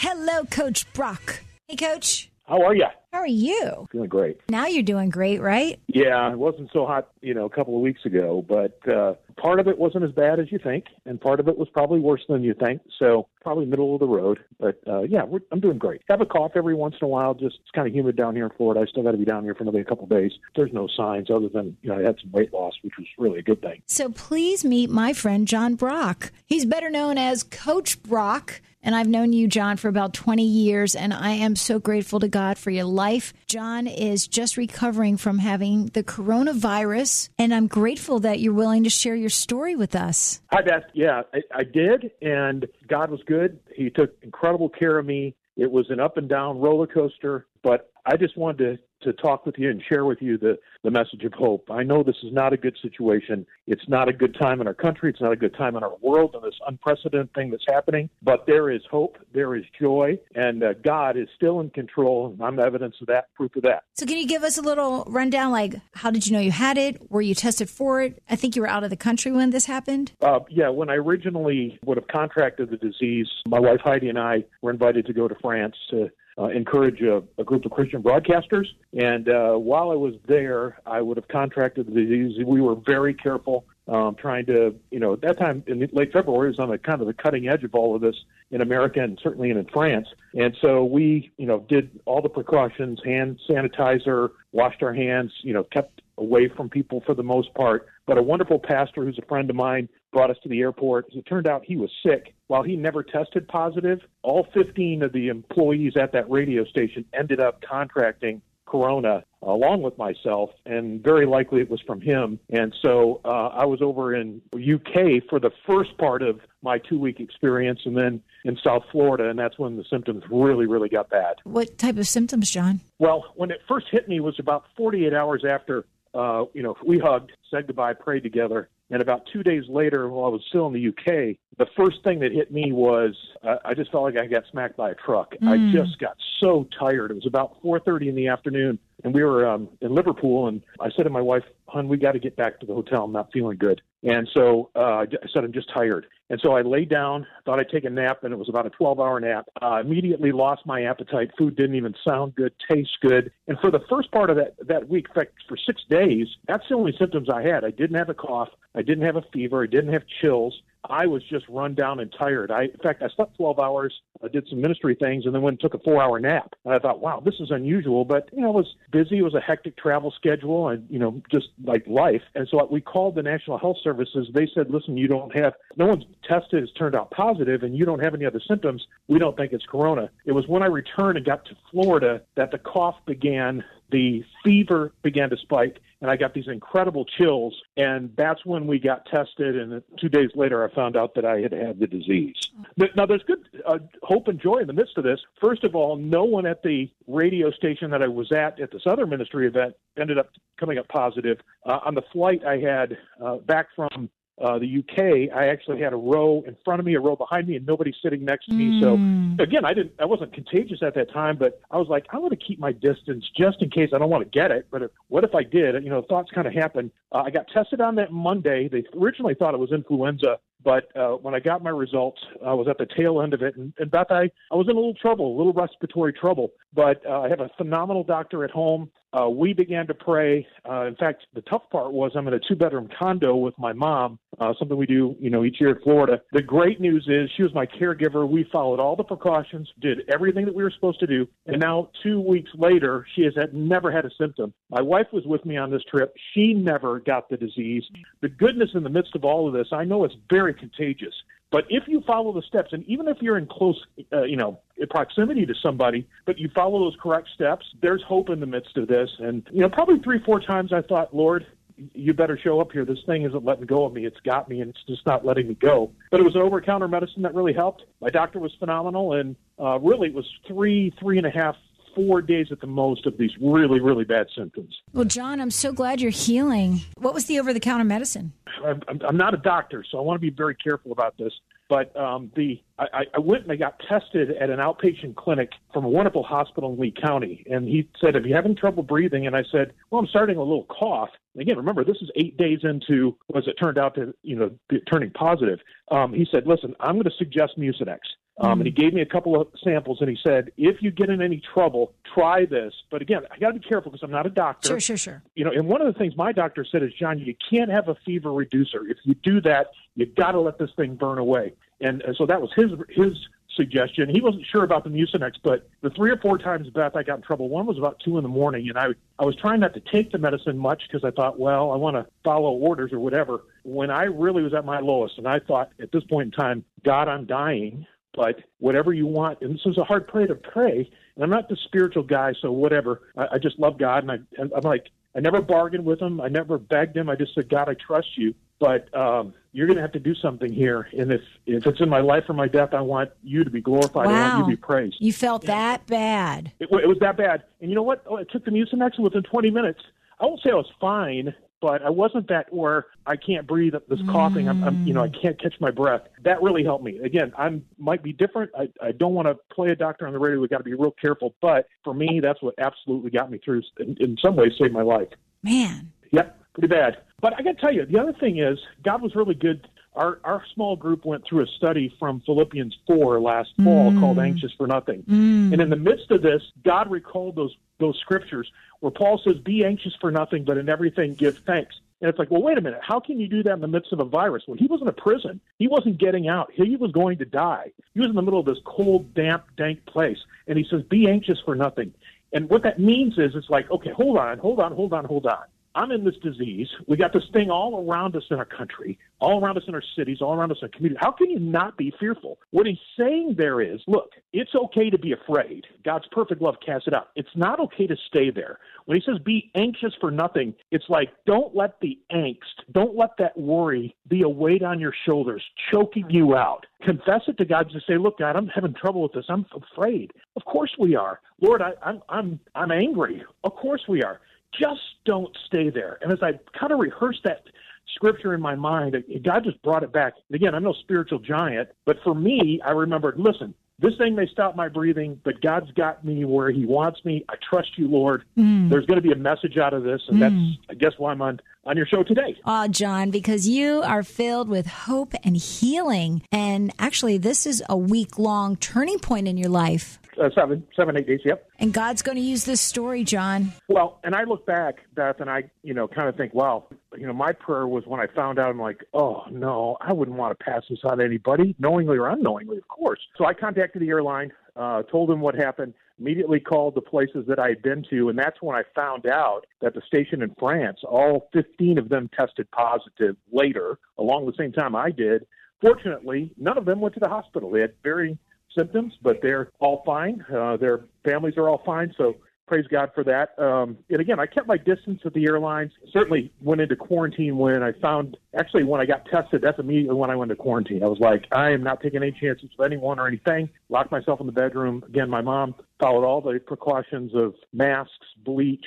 Hello, Coach Brock. Hey, Coach. How are you? How are you? Feeling great. Now you're doing great, right? Yeah, it wasn't so hot, you know, a couple of weeks ago, but uh, part of it wasn't as bad as you think, and part of it was probably worse than you think. So probably middle of the road. But uh, yeah, we're, I'm doing great. Have a cough every once in a while. Just it's kind of humid down here in Florida. I still got to be down here for another couple of days. There's no signs other than you know I had some weight loss, which was really a good thing. So please meet my friend John Brock. He's better known as Coach Brock. And I've known you, John, for about 20 years, and I am so grateful to God for your life. John is just recovering from having the coronavirus, and I'm grateful that you're willing to share your story with us. Hi, Beth. Yeah, I, I did, and God was good. He took incredible care of me. It was an up and down roller coaster, but I just wanted to to talk with you and share with you the, the message of hope. I know this is not a good situation. It's not a good time in our country. It's not a good time in our world and this unprecedented thing that's happening. But there is hope. There is joy. And uh, God is still in control. And I'm evidence of that, proof of that. So, can you give us a little rundown? Like, how did you know you had it? Were you tested for it? I think you were out of the country when this happened. Uh, yeah, when I originally would have contracted the disease, my wife Heidi and I were invited to go to France to uh, encourage a, a, group of Christian broadcasters. And uh, while I was there, I would have contracted the disease. We were very careful, um, trying to, you know, at that time in late February, it was on the kind of the cutting edge of all of this in America and certainly in France. And so we, you know, did all the precautions, hand sanitizer, washed our hands, you know, kept away from people for the most part. But a wonderful pastor who's a friend of mine brought us to the airport. As it turned out, he was sick. While he never tested positive, all 15 of the employees at that radio station ended up contracting corona along with myself, and very likely it was from him. And so uh, I was over in UK for the first part of my two week experience, and then in South Florida, and that's when the symptoms really, really got bad. What type of symptoms, John? Well, when it first hit me was about 48 hours after uh, you know, we hugged, said goodbye, prayed together. And about two days later, while I was still in the UK, the first thing that hit me was uh, I just felt like I got smacked by a truck. Mm. I just got so tired. It was about 4:30 in the afternoon, and we were um, in Liverpool. And I said to my wife, "Hun, we got to get back to the hotel. I'm not feeling good." And so uh, I said, I'm just tired. And so I lay down, thought I'd take a nap, and it was about a 12 hour nap. Uh, immediately lost my appetite. Food didn't even sound good, taste good. And for the first part of that, that week, in fact, for six days, that's the only symptoms I had. I didn't have a cough. I didn't have a fever. I didn't have chills. I was just run down and tired. I, in fact, I slept 12 hours, I did some ministry things, and then went and took a four-hour nap. And I thought, wow, this is unusual, but you know, it was busy. It was a hectic travel schedule, and you know, just like life. And so we called the National Health Services. They said, listen, you don't have, no one's tested has turned out positive, and you don't have any other symptoms. We don't think it's corona. It was when I returned and got to Florida that the cough began the fever began to spike and I got these incredible chills. And that's when we got tested. And two days later, I found out that I had had the disease. But now, there's good uh, hope and joy in the midst of this. First of all, no one at the radio station that I was at at this other ministry event ended up coming up positive. Uh, on the flight I had uh, back from uh, the UK, I actually had a row in front of me, a row behind me, and nobody sitting next to me. Mm. So again, I didn't, I wasn't contagious at that time, but I was like, I want to keep my distance just in case I don't want to get it. But if, what if I did? You know, thoughts kind of happen. Uh, I got tested on that Monday. They originally thought it was influenza. But uh, when I got my results, I was at the tail end of it. And, and Beth, I, I was in a little trouble, a little respiratory trouble. But uh, I have a phenomenal doctor at home. Uh, we began to pray. Uh, in fact, the tough part was I'm in a two bedroom condo with my mom, uh, something we do, you know, each year in Florida. The great news is she was my caregiver. We followed all the precautions, did everything that we were supposed to do. And now, two weeks later, she has had, never had a symptom. My wife was with me on this trip. She never got the disease. The goodness in the midst of all of this, I know it's very contagious. But if you follow the steps, and even if you're in close, uh, you know, proximity to somebody, but you follow those correct steps, there's hope in the midst of this. And you know, probably three, four times I thought, Lord, you better show up here. This thing isn't letting go of me. It's got me, and it's just not letting me go. But it was over counter medicine that really helped. My doctor was phenomenal, and uh, really it was three, three and a half four days at the most of these really, really bad symptoms. Well, John, I'm so glad you're healing. What was the over the counter medicine? I'm, I'm not a doctor, so I want to be very careful about this. But um, the I, I went and I got tested at an outpatient clinic from a wonderful hospital in Lee County, and he said, "Are you having trouble breathing?" And I said, "Well, I'm starting a little cough." And again, remember, this is eight days into, as it turned out to, you know, turning positive. Um, he said, "Listen, I'm going to suggest Mucinex." Um, and he gave me a couple of samples, and he said, if you get in any trouble, try this. But again, I got to be careful because I'm not a doctor. Sure, sure, sure. You know, and one of the things my doctor said is, John, you can't have a fever reducer. If you do that, you've got to let this thing burn away. And, and so that was his his suggestion. He wasn't sure about the Mucinex, but the three or four times, Beth, I got in trouble. One was about two in the morning, and I I was trying not to take the medicine much because I thought, well, I want to follow orders or whatever. When I really was at my lowest, and I thought at this point in time, God, I'm dying but whatever you want. And this is a hard prayer to pray. And I'm not the spiritual guy, so whatever. I, I just love God, and I, I'm like, I never bargained with him. I never begged him. I just said, God, I trust you, but um, you're going to have to do something here. And if if it's in my life or my death, I want you to be glorified. Wow. I want you to be praised. You felt that bad. It, it was that bad. And you know what? Oh, it took the Mucinex, and within 20 minutes, I won't say I was fine, but I wasn't that where I can't breathe, this coughing, I'm, I'm, you know, I can't catch my breath. That really helped me. Again, I might be different. I, I don't want to play a doctor on the radio. We got to be real careful. But for me, that's what absolutely got me through. In, in some ways, saved my life. Man. Yep, pretty bad. But I got to tell you, the other thing is, God was really good. Our our small group went through a study from Philippians four last fall Mm. called "Anxious for Nothing," and in the midst of this, God recalled those those scriptures where Paul says, "Be anxious for nothing, but in everything give thanks." And it's like, well, wait a minute. How can you do that in the midst of a virus? Well, he was in a prison. He wasn't getting out. He was going to die. He was in the middle of this cold, damp, dank place. And he says, be anxious for nothing. And what that means is it's like, okay, hold on, hold on, hold on, hold on. I'm in this disease. We got this thing all around us in our country, all around us in our cities, all around us in our community. How can you not be fearful? What he's saying there is, look, it's okay to be afraid. God's perfect love casts it out. It's not okay to stay there. When he says be anxious for nothing, it's like don't let the angst, don't let that worry be a weight on your shoulders, choking you out. Confess it to God. Just say, look, God, I'm having trouble with this. I'm afraid. Of course we are. Lord, I, I'm I'm I'm angry. Of course we are just don't stay there. And as I kind of rehearsed that scripture in my mind, God just brought it back. And again, I'm no spiritual giant, but for me, I remembered, listen, this thing may stop my breathing, but God's got me where He wants me. I trust you, Lord. Mm. There's going to be a message out of this, and that's, mm. I guess, why I'm on on your show today. Oh, John, because you are filled with hope and healing. And actually, this is a week long turning point in your life. Uh, seven, seven, eight days. Yep. And God's going to use this story, John. Well, and I look back, Beth, and I, you know, kind of think, wow, you know, my prayer was when I found out, I'm like, oh no, I wouldn't want to pass this on to anybody, knowingly or unknowingly, of course. So I contacted the airline, uh, told them what happened, immediately called the places that I had been to, and that's when I found out that the station in France, all 15 of them tested positive later, along the same time I did. Fortunately, none of them went to the hospital. They had very symptoms, but they're all fine. Uh, their families are all fine. So praise God for that. Um, and again, I kept my distance at the airlines. Certainly went into quarantine when I found, actually, when I got tested, that's immediately when I went to quarantine. I was like, I am not taking any chances with anyone or anything. Locked myself in the bedroom. Again, my mom followed all the precautions of masks, bleach,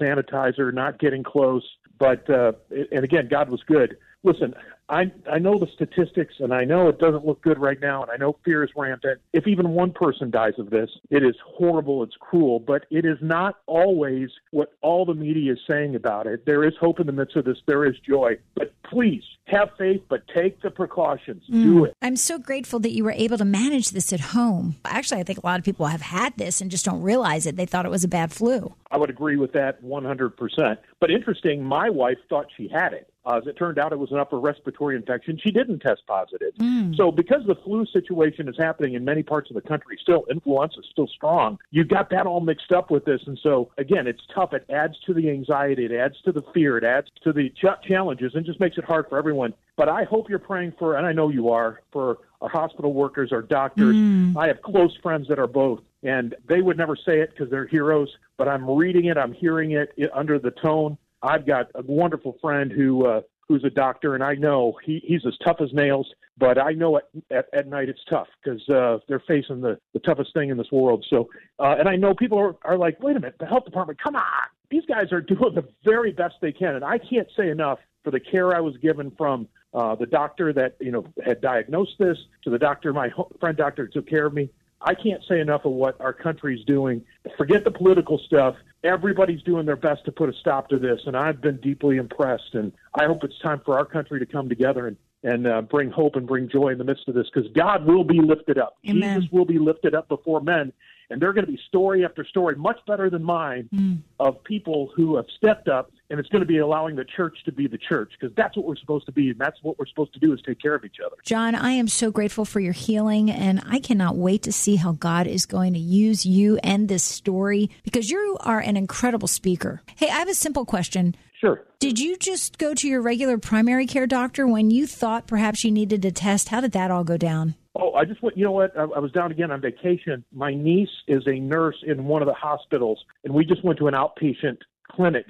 sanitizer, not getting close. But, uh, and again, God was good. Listen, I I know the statistics, and I know it doesn't look good right now, and I know fear is rampant. If even one person dies of this, it is horrible, it's cruel, but it is not always what all the media is saying about it. There is hope in the midst of this. There is joy, but please have faith, but take the precautions. Mm. Do it. I'm so grateful that you were able to manage this at home. Actually, I think a lot of people have had this and just don't realize it. They thought it was a bad flu. I would agree with that 100%. But interesting, my wife thought she had it. Uh, as it turned out, it was an upper respiratory infection. She didn't test positive. So, because the flu situation is happening in many parts of the country, still influenza is still strong. You've got that all mixed up with this, and so again, it's tough. It adds to the anxiety, it adds to the fear, it adds to the ch- challenges, and just makes it hard for everyone. But I hope you're praying for, and I know you are, for our hospital workers, our doctors. I have close friends that are both, and they would never say it because they're heroes. But I'm reading it, I'm hearing it, it under the tone I've got a wonderful friend who uh, who's a doctor, and I know he, he's as tough as nails. But I know at at, at night it's tough because uh, they're facing the, the toughest thing in this world. So, uh, and I know people are, are like, wait a minute, the health department, come on, these guys are doing the very best they can, and I can't say enough for the care I was given from uh, the doctor that you know had diagnosed this to the doctor, my friend doctor took care of me. I can't say enough of what our country's doing. Forget the political stuff. Everybody's doing their best to put a stop to this, and I've been deeply impressed. And I hope it's time for our country to come together and and uh, bring hope and bring joy in the midst of this, because God will be lifted up. Amen. Jesus will be lifted up before men, and they're going to be story after story, much better than mine, Mm. of people who have stepped up, and it's going to be allowing the church to be the church, because that's what we're supposed to be, and that's what we're supposed to do is take care of each other. John, I am so grateful for your healing, and I cannot wait to see how God is going to use you and this story because you are an incredible speaker. Hey, I have a simple question. Sure. Did you just go to your regular primary care doctor when you thought perhaps you needed a test? How did that all go down? Oh, I just went. You know what? I, I was down again on vacation. My niece is a nurse in one of the hospitals, and we just went to an outpatient clinic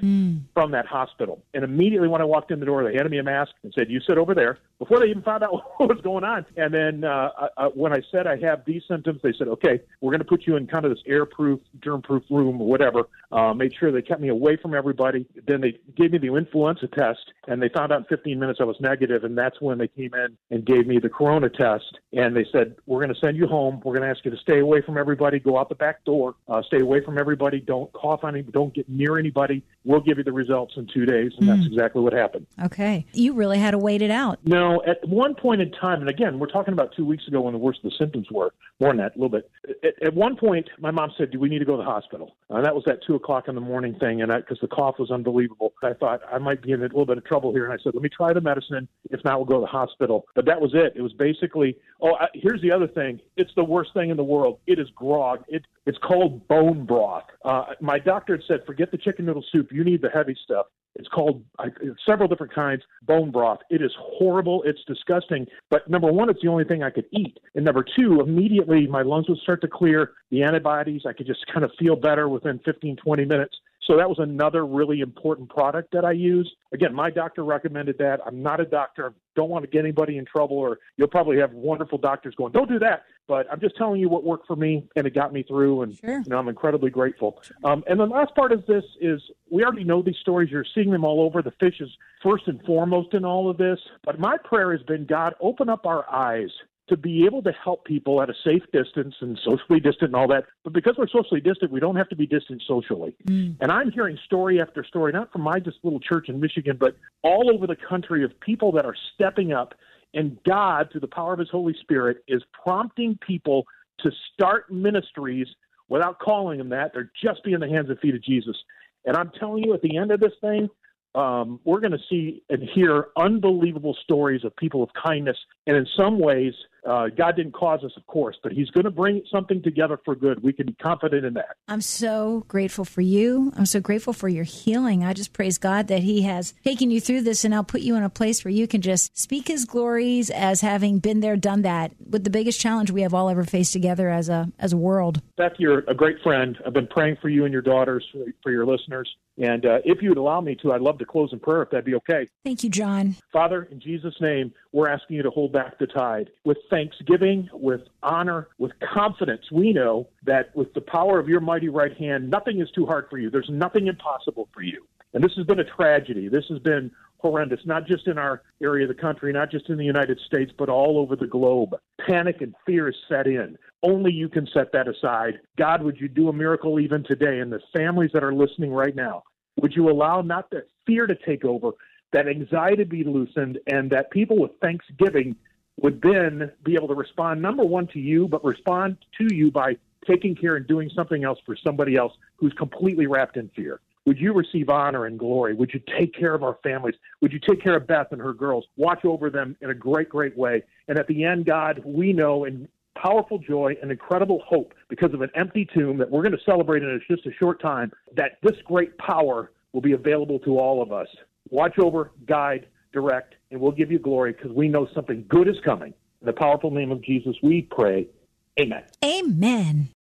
from that hospital. And immediately when I walked in the door, they handed me a mask and said, "You sit over there." Before they even found out what was going on, and then uh, I, I, when I said I have these symptoms, they said, "Okay, we're going to put you in kind of this airproof, germ-proof room or whatever." Uh, made sure they kept me away from everybody. Then they gave me the influenza test, and they found out in 15 minutes I was negative, and that's when they came in and gave me the corona test. And they said, "We're going to send you home. We're going to ask you to stay away from everybody. Go out the back door. Uh, stay away from everybody. Don't cough on anybody. Don't get near anybody study We'll give you the results in two days." And that's exactly what happened. Okay. You really had to wait it out. No, at one point in time, and again, we're talking about two weeks ago when the worst of the symptoms were, more than that, a little bit. At, at one point, my mom said, "Do we need to go to the hospital?" And that was that two o'clock in the morning thing, and because the cough was unbelievable, I thought I might be in a little bit of trouble here, and I said, "Let me try the medicine. If not, we'll go to the hospital." But that was it. It was basically, oh, I, here's the other thing. It's the worst thing in the world. It is grog. It it's called bone broth. Uh, my doctor had said, "Forget the chicken noodle soup. You need the heavy stuff." It's called I, several different kinds bone broth. It is horrible. It's disgusting. But number one, it's the only thing I could eat. And number two, immediately my lungs would start to clear. The antibodies, I could just kind of feel better within 15, 20 minutes. So that was another really important product that I use. Again, my doctor recommended that. I'm not a doctor. I don't want to get anybody in trouble, or you'll probably have wonderful doctors going, "Don't do that." But I'm just telling you what worked for me, and it got me through. And Sure. you know, I'm incredibly grateful. Um, and the last part of this is we already know these stories. You're seeing them all over. The fish is first and foremost in all of this. But my prayer has been, God, open up our eyes to be able to help people at a safe distance and socially distant and all that. But because we're socially distant, we don't have to be distant socially. Mm. And I'm hearing story after story, not from my just little church in Michigan, but all over the country of people that are stepping up. And God, through the power of His Holy Spirit, is prompting people to start ministries without calling them that. They're just being the hands and feet of Jesus. And I'm telling you, at the end of this thing, um, we're going to see and hear unbelievable stories of people of kindness. And in some ways, uh, God didn't cause us, of course, but He's going to bring something together for good. We can be confident in that. I'm so grateful for you. I'm so grateful for your healing. I just praise God that He has taken you through this and now put you in a place where you can just speak His glories as having been there, done that, with the biggest challenge we have all ever faced together as a as a world. Beth, you're a great friend. I've been praying for you and your daughters, for, for your listeners. And uh, if you would allow me to, I'd love to close in prayer if that'd be okay. Thank you, John. Father, in Jesus' name, we're asking you to hold back the tide. With thanksgiving, with honor, with confidence, we know that with the power of your mighty right hand, nothing is too hard for you. There's nothing impossible for you. And this has been a tragedy. This has been horrendous, not just in our area of the country, not just in the United States, but all over the globe. Panic and fear is set in. Only you can set that aside. God, would you do a miracle even today? And the families that are listening right now, would you allow not that fear to take over, that anxiety to be loosened, and that people with thanksgiving would then be able to respond, number one, to you, but respond to you by taking care and doing something else for somebody else who's completely wrapped in fear. Would you receive honor and glory? Would you take care of our families? Would you take care of Beth and her girls? Watch over them in a great, great way. And at the end, God, we know in powerful joy and incredible hope because of an empty tomb that we're going to celebrate in just a short time, that this great power will be available to all of us. Watch over, guide, direct, and we'll give you glory because we know something good is coming. In the powerful name of Jesus, we pray. Amen. Amen.